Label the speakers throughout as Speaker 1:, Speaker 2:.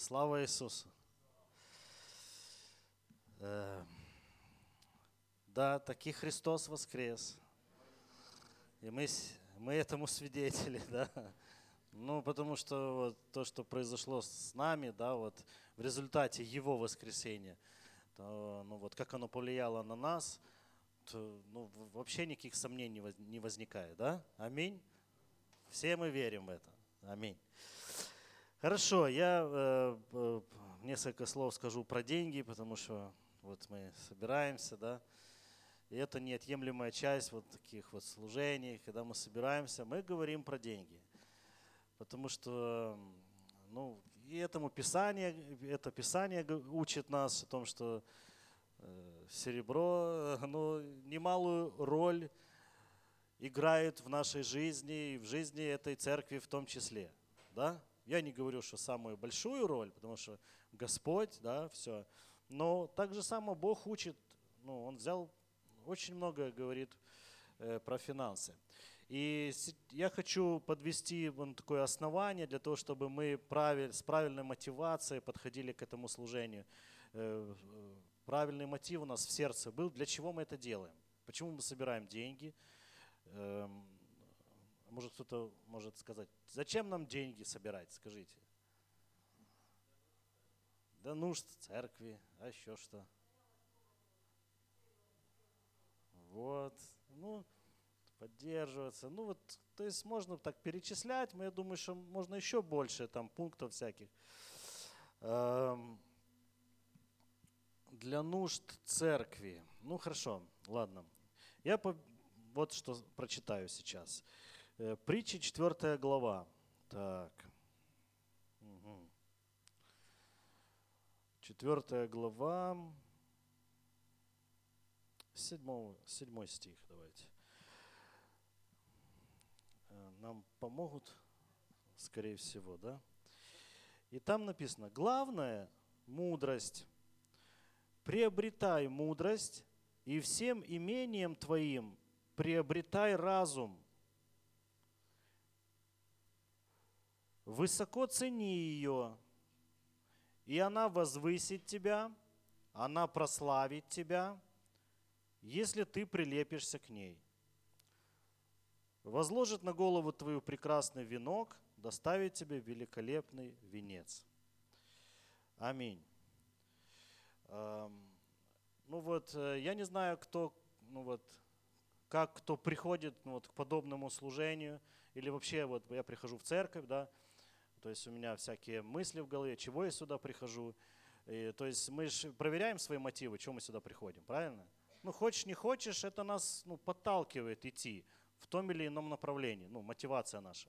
Speaker 1: Слава Иисусу! Э, Да, таки Христос воскрес. И мы, мы этому свидетели, да. Ну, потому что вот то, что произошло с нами, да, вот в результате Его воскресения, то, ну вот как оно повлияло на нас, то, ну, вообще никаких сомнений не возникает, да? Аминь. Все мы верим в это. Аминь. Хорошо, я э, э, несколько слов скажу про деньги, потому что вот мы собираемся, да, и это неотъемлемая часть вот таких вот служений, когда мы собираемся, мы говорим про деньги, потому что, ну, и этому Писание, это Писание учит нас о том, что э, серебро, ну, немалую роль играет в нашей жизни и в жизни этой церкви в том числе, да? Я не говорю, что самую большую роль, потому что Господь, да, все. Но так же само Бог учит, ну, Он взял, очень много говорит э, про финансы. И я хочу подвести вам такое основание для того, чтобы мы правиль- с правильной мотивацией подходили к этому служению. Э, э, Правильный мотив у нас в сердце был, для чего мы это делаем. Почему мы собираем деньги, Эм, Может, кто-то может сказать, зачем нам деньги собирать, скажите. Да нужд церкви, а еще что? Вот, ну, поддерживаться. Ну вот, то есть можно так перечислять, но я думаю, что можно еще больше там пунктов всяких. Эм, Для нужд церкви. Ну хорошо, ладно. Я по- вот что прочитаю сейчас. Э, Притча 4 глава. Так. Мгм. Четвертая глава. Седьмой, седьмой стих давайте. Э, Нам помогут, скорее всего, да? И там написано, главное – мудрость. Приобретай мудрость, и всем имением твоим приобретай разум. Высоко цени ее, и она возвысит тебя, она прославит тебя, если ты прилепишься к ней. Возложит на голову твою прекрасный венок, доставит тебе великолепный венец. Аминь. Эм, Ну вот, э, я не знаю, кто, ну вот, как кто приходит ну вот, к подобному служению, или вообще вот я прихожу в церковь, да, то есть у меня всякие мысли в голове, чего я сюда прихожу. И, то есть мы же проверяем свои мотивы, чего мы сюда приходим, правильно? Ну, хочешь, не хочешь, это нас ну, подталкивает идти в том или ином направлении, ну, мотивация наша.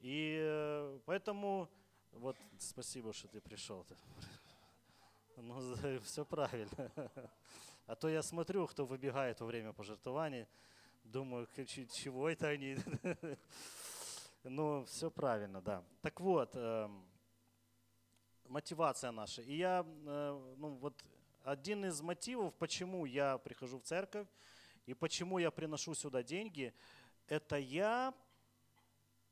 Speaker 1: И э, поэтому, вот, спасибо, что ты пришел. Ну, все правильно. А то я смотрю, кто выбегает во время пожертвований, думаю, чего это они? Ну, все правильно, да. Так вот, эм, мотивация наша. И я, э, ну вот, один из мотивов, почему я прихожу в церковь и почему я приношу сюда деньги, это я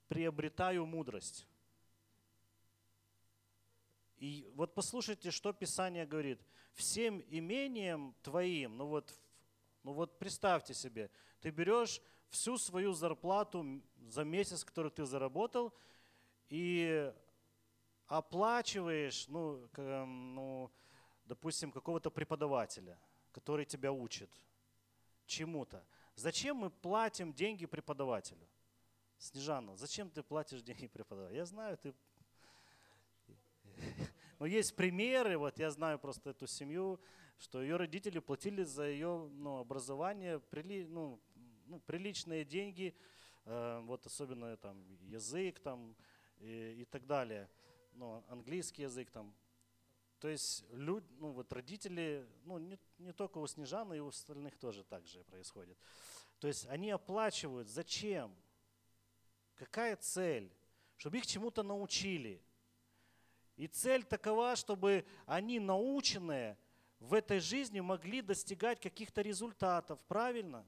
Speaker 1: приобретаю мудрость. И вот послушайте, что Писание говорит. Всем имением твоим, ну вот, ну вот представьте себе, ты берешь всю свою зарплату за месяц, который ты заработал, и оплачиваешь, ну, эм, ну, допустим, какого-то преподавателя, который тебя учит чему-то. Зачем мы платим деньги преподавателю? Снежана, зачем ты платишь деньги преподавателю? Я знаю, ты но есть примеры, вот я знаю просто эту семью, что ее родители платили за ее ну, образование прили, ну, ну, приличные деньги, вот особенно там язык там и, и так далее, ну, английский язык там. То есть люд, ну, вот родители, ну не, не только у Снежаны, и у остальных тоже так же происходит. То есть они оплачивают. Зачем? Какая цель? Чтобы их чему-то научили. И цель такова, чтобы они, наученные, в этой жизни могли достигать каких-то результатов, правильно?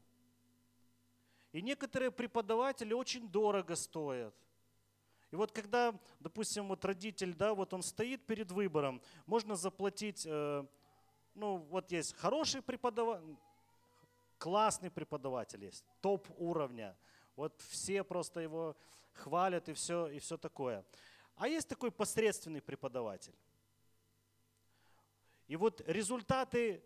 Speaker 1: И некоторые преподаватели очень дорого стоят. И вот когда, допустим, вот родитель, да, вот он стоит перед выбором, можно заплатить, э, ну вот есть хороший преподаватель, классный преподаватель есть, топ уровня, вот все просто его хвалят и все, и все такое. А есть такой посредственный преподаватель. И вот результаты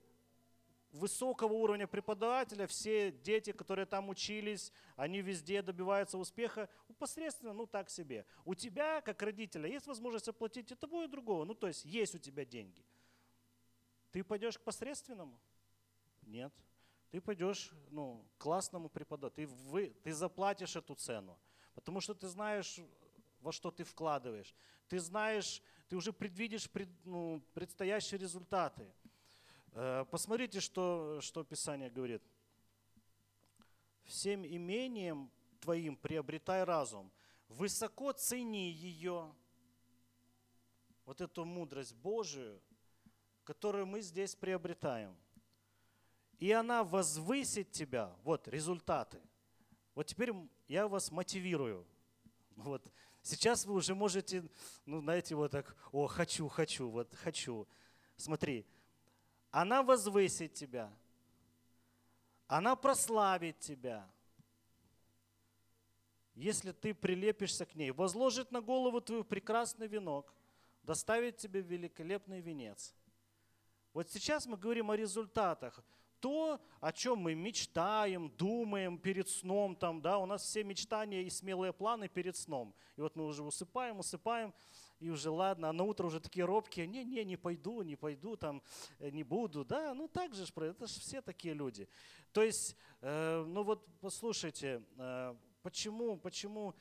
Speaker 1: высокого уровня преподавателя, все дети, которые там учились, они везде добиваются успеха, посредственно, ну так себе. У тебя, как родителя, есть возможность оплатить и того, и другого. Ну то есть есть у тебя деньги. Ты пойдешь к посредственному? Нет. Ты пойдешь ну, к классному преподавателю. Ты, вы, ты заплатишь эту цену, потому что ты знаешь, во что ты вкладываешь. Ты знаешь, ты уже предвидишь пред, ну, предстоящие результаты. Э, посмотрите, что, что Писание говорит. Всем имением твоим приобретай разум. Высоко цени ее, вот эту мудрость Божию, которую мы здесь приобретаем. И она возвысит тебя. Вот результаты. Вот теперь я вас мотивирую. Вот. Сейчас вы уже можете, ну, знаете, вот так, о, хочу, хочу, вот хочу. Смотри, она возвысит тебя, она прославит тебя, если ты прилепишься к ней, возложит на голову твою прекрасный венок, доставит тебе великолепный венец. Вот сейчас мы говорим о результатах то, о чем мы мечтаем, думаем перед сном, там, да, у нас все мечтания и смелые планы перед сном. И вот мы уже усыпаем, усыпаем, и уже ладно, а на утро уже такие робкие, не-не, не пойду, не пойду, там, э, не буду, да, ну так же, это же все такие люди. То есть, э, ну вот послушайте, э, почему, почему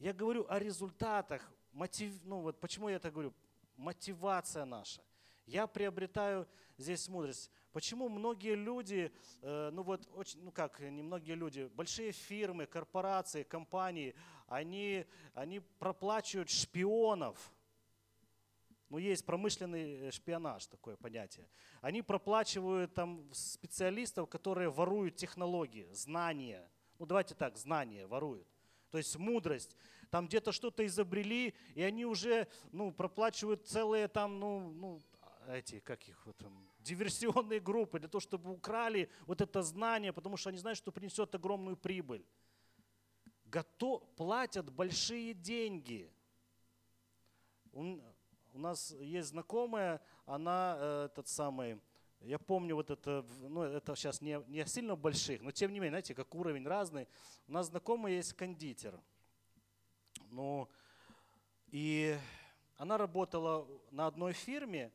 Speaker 1: я говорю о результатах, мотив, ну вот почему я это говорю, мотивация наша. Я приобретаю здесь мудрость. Почему многие люди, ну вот, очень, ну как, не многие люди, большие фирмы, корпорации, компании, они, они проплачивают шпионов. Ну, есть промышленный э, шпионаж, такое понятие. Они проплачивают там специалистов, которые воруют технологии, знания. Ну, давайте так, знания воруют. То есть мудрость. Там где-то что-то изобрели, и они уже ну, проплачивают целые там, ну, ну, эти, как их, вот, там, диверсионные группы для того, чтобы украли вот это знание, потому что они знают, что принесет огромную прибыль. Готов, платят большие деньги. У, у нас есть знакомая, она э, этот самый, я помню вот это, ну это сейчас не, не сильно больших, но тем не менее, знаете, как уровень разный. У нас знакомый есть кондитер. Ну, и она работала на одной фирме,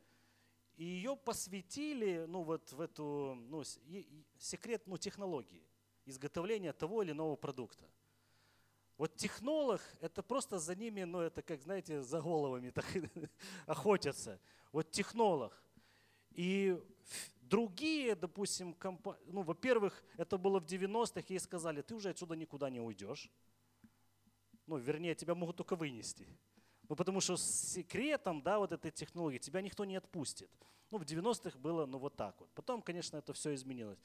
Speaker 1: и ее посвятили ну, вот в эту ну, секрет ну, технологии изготовления того или иного продукта. Вот технолог, это просто за ними, ну это как, знаете, за головами так охотятся. Вот технолог. И другие, допустим, компа... ну, во-первых, это было в 90-х, ей сказали, ты уже отсюда никуда не уйдешь. Ну, вернее, тебя могут только вынести. Ну, потому что с секретом, да, вот этой технологии тебя никто не отпустит. Ну, в 90-х было, ну, вот так вот. Потом, конечно, это все изменилось.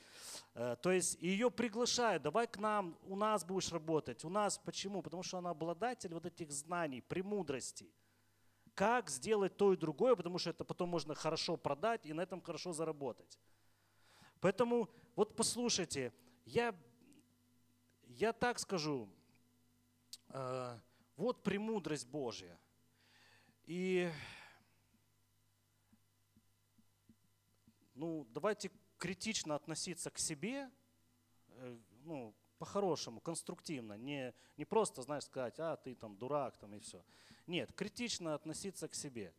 Speaker 1: Э, то есть ее приглашают, давай к нам, у нас будешь работать. У нас почему? Потому что она обладатель вот этих знаний, премудростей. Как сделать то и другое, потому что это потом можно хорошо продать и на этом хорошо заработать. Поэтому вот послушайте, я, я так скажу, э, вот премудрость Божья – и ну, давайте критично относиться к себе, э, ну, по-хорошему, конструктивно, не, не просто, знаешь, сказать, а, ты там дурак, там и все. Нет, критично относиться к себе.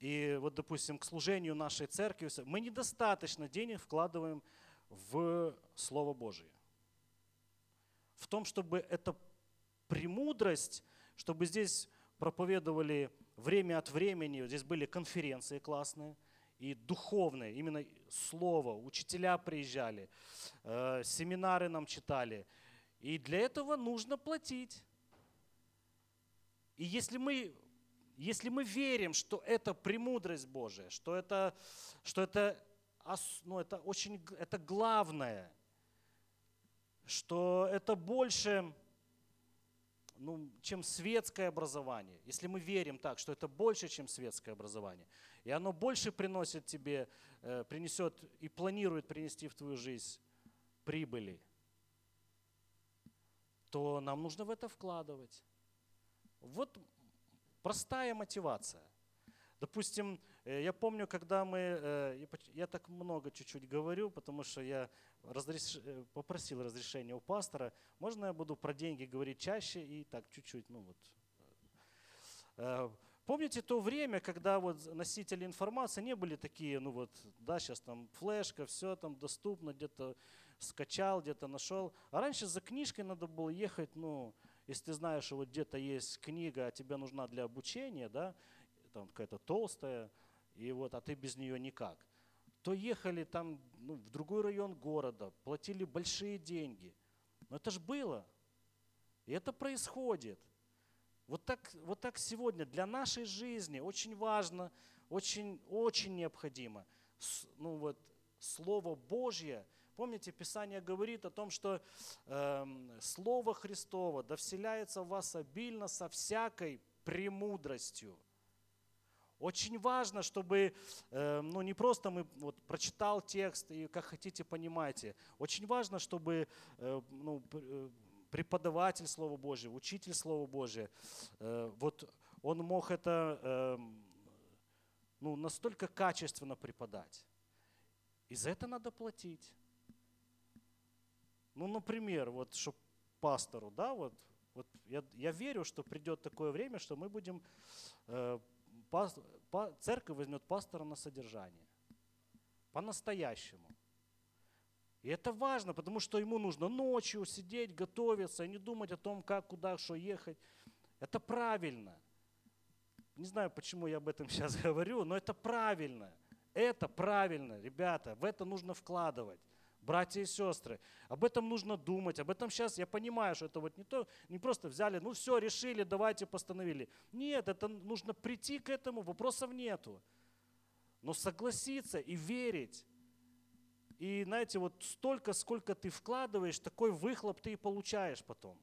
Speaker 1: И вот, допустим, к служению нашей церкви, мы недостаточно денег вкладываем в Слово Божие. В том, чтобы эта премудрость, чтобы здесь проповедовали время от времени, здесь были конференции классные, и духовные, именно слово, учителя приезжали, э, семинары нам читали. И для этого нужно платить. И если мы, если мы верим, что это премудрость Божия, что это, что это, ну, это очень это главное, что это больше ну, чем светское образование. Если мы верим так, что это больше, чем светское образование, и оно больше приносит тебе, э, принесет и планирует принести в твою жизнь прибыли, то нам нужно в это вкладывать. Вот простая мотивация. Допустим, э, я помню, когда мы, э, я так много чуть-чуть говорю, потому что я разреш, э, попросил разрешения у пастора, можно я буду про деньги говорить чаще и так чуть-чуть, ну вот. Помните то время, когда вот носители информации не были такие, ну вот, да, сейчас там флешка, все там доступно, где-то скачал, где-то нашел. А раньше за книжкой надо было ехать, ну, если ты знаешь, что вот где-то есть книга, а тебе нужна для обучения, да, там какая-то толстая, и вот, а ты без нее никак, то ехали там ну, в другой район города, платили большие деньги. Но это же было. И это происходит. Вот так, вот так сегодня для нашей жизни очень важно, очень, очень необходимо. Ну вот, Слово Божье – Помните, Писание говорит о том, что э, Слово Христово да вселяется в вас обильно со всякой премудростью. Очень важно, чтобы, э, ну не просто мы вот прочитал текст и как хотите понимаете. Очень важно, чтобы э, ну, э, преподаватель Слова Божьего, учитель Слова Божьего, вот он мог это э, ну, настолько качественно преподать. И за это надо платить. Ну, например, вот, что пастору, да, вот, вот я, я верю, что придет такое время, что мы будем, э, церковь возьмет пастора на содержание. По-настоящему. И это важно, потому что ему нужно ночью сидеть, готовиться, и не думать о том, как, куда, что ехать. Это правильно. Не знаю, почему я об этом сейчас говорю, но это правильно. Это правильно, ребята, в это нужно вкладывать братья и сестры. Об этом нужно думать, об этом сейчас я понимаю, что это вот не то, не просто взяли, ну все, решили, давайте постановили. Нет, это нужно прийти к этому, вопросов нету. Но согласиться и верить. И знаете, вот столько, сколько ты вкладываешь, такой выхлоп ты и получаешь потом.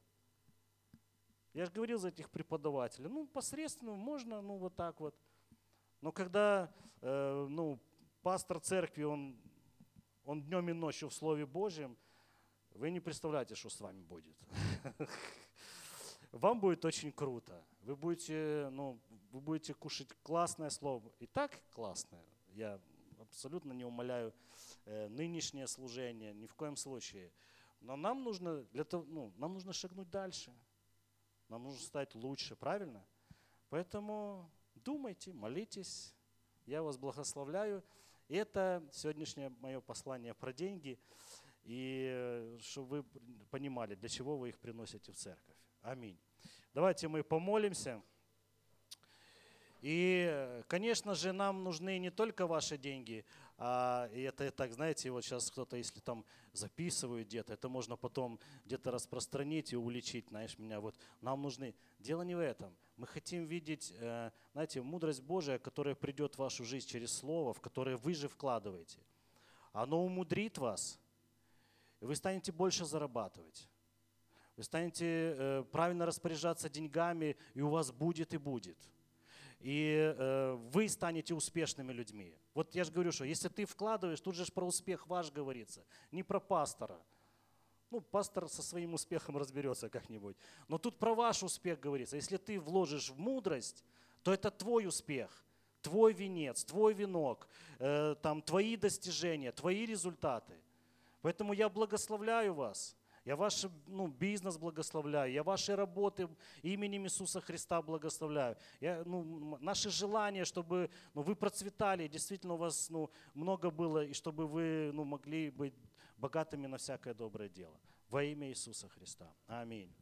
Speaker 1: Я же говорил за этих преподавателей. Ну, посредственно можно, ну, вот так вот. Но когда, э, ну, пастор церкви, он он днем и ночью в Слове Божьем, вы не представляете, что с вами будет. Вам будет очень круто. Вы будете, ну, вы будете кушать классное слово. И так классное. Я абсолютно не умоляю э, нынешнее служение, ни в коем случае. Но нам нужно, для того, ну, нам нужно шагнуть дальше. Нам нужно стать лучше, правильно? Поэтому думайте, молитесь. Я вас благословляю. Это сегодняшнее мое послание про деньги, и э, чтобы вы понимали, для чего вы их приносите в церковь. Аминь. Давайте мы помолимся. И, конечно же, нам нужны не только ваши деньги, а, и это так, знаете, вот сейчас кто-то, если там записывают где-то, это можно потом где-то распространить и уличить, знаешь, меня вот, нам нужны. Дело не в этом. Мы хотим видеть, э, знаете, мудрость Божия, которая придет в вашу жизнь через Слово, в которое вы же вкладываете. Оно умудрит вас, и вы станете больше зарабатывать. Вы станете э, правильно распоряжаться деньгами, и у вас будет и будет и э, вы станете успешными людьми. Вот я же говорю, что если ты вкладываешь, тут же про успех ваш говорится, не про пастора. Ну, пастор со своим успехом разберется как-нибудь. Но тут про ваш успех говорится. Если ты вложишь в мудрость, то это твой успех, твой венец, твой венок, э, там, твои достижения, твои результаты. Поэтому я благословляю вас – я ваш ну, бизнес благословляю, я ваши работы именем Иисуса Христа благословляю. Я, ну, наши желания, чтобы ну, вы процветали, действительно у вас ну, много было, и чтобы вы ну, могли быть богатыми на всякое доброе дело. Во имя Иисуса Христа. Аминь.